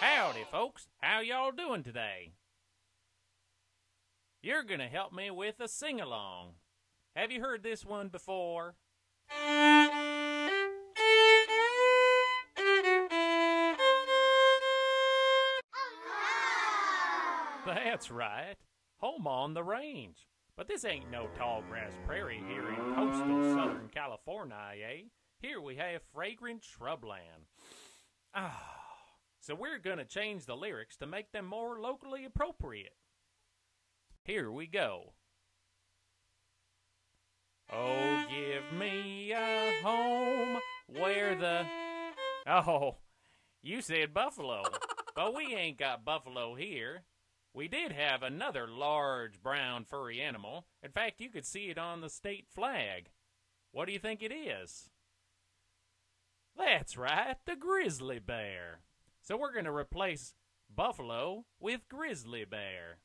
Howdy, folks. How y'all doing today? You're gonna help me with a sing along. Have you heard this one before? That's right. Home on the range. But this ain't no tall grass prairie here in coastal Southern California, eh? Here we have fragrant shrubland. Ah. So we're gonna change the lyrics to make them more locally appropriate. Here we go. Oh, give me a home where the. Oh, you said buffalo. but we ain't got buffalo here. We did have another large brown furry animal. In fact, you could see it on the state flag. What do you think it is? That's right, the grizzly bear. So we're going to replace buffalo with grizzly bear.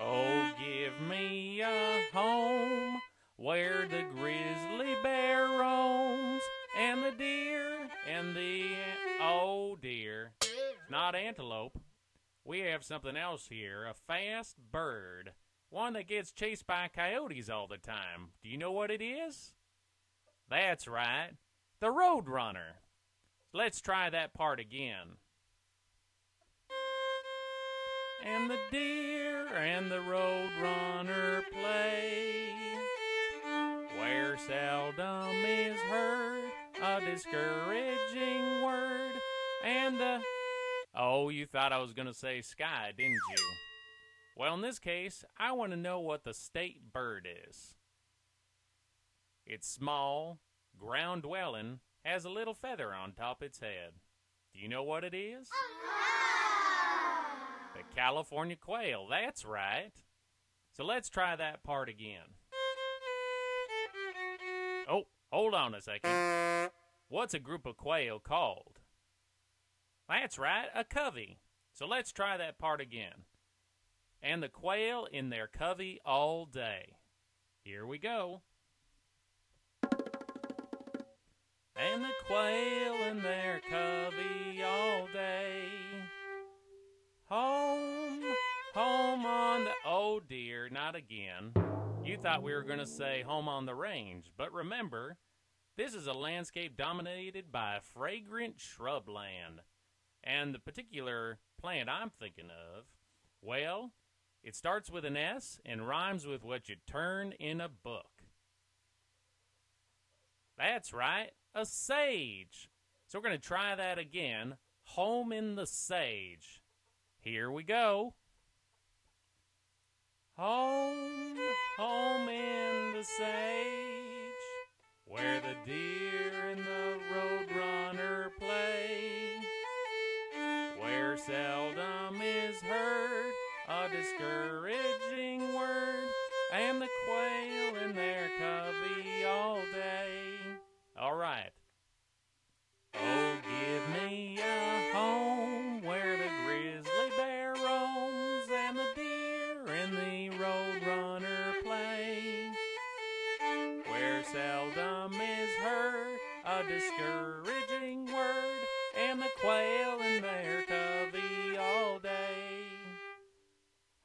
Oh, give me a home where the grizzly bear roams and the deer and the oh dear, it's not antelope. We have something else here, a fast bird, one that gets chased by coyotes all the time. Do you know what it is? That's right, the roadrunner. Let's try that part again. And the deer and the roadrunner play, where seldom is heard a discouraging word. And the oh, you thought I was gonna say sky, didn't you? Well, in this case, I want to know what the state bird is. It's small, ground dwelling, has a little feather on top its head. Do you know what it is? The California quail, that's right. So let's try that part again. Oh, hold on a second. What's a group of quail called? That's right, a covey. So let's try that part again. And the quail in their covey all day. Here we go. And the quail in their covey all day. Home, home on the. Oh dear, not again. You thought we were going to say home on the range, but remember, this is a landscape dominated by fragrant shrubland. And the particular plant I'm thinking of, well, it starts with an S and rhymes with what you turn in a book. That's right, a sage. So we're going to try that again. Home in the sage. Here we go. Home, home in the sage, where the deer and the roadrunner play, where seldom is heard a discouraging word, and the All right. Oh, give me a home where the grizzly bear roams and the deer and the roadrunner play, where seldom is heard a discouraging word, and the quail in their covey all day.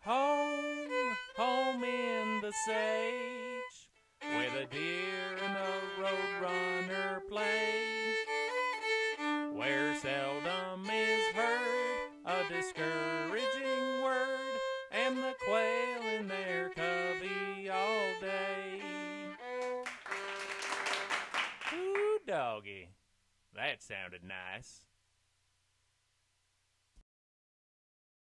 Home, home in the sage, doggy, that sounded nice.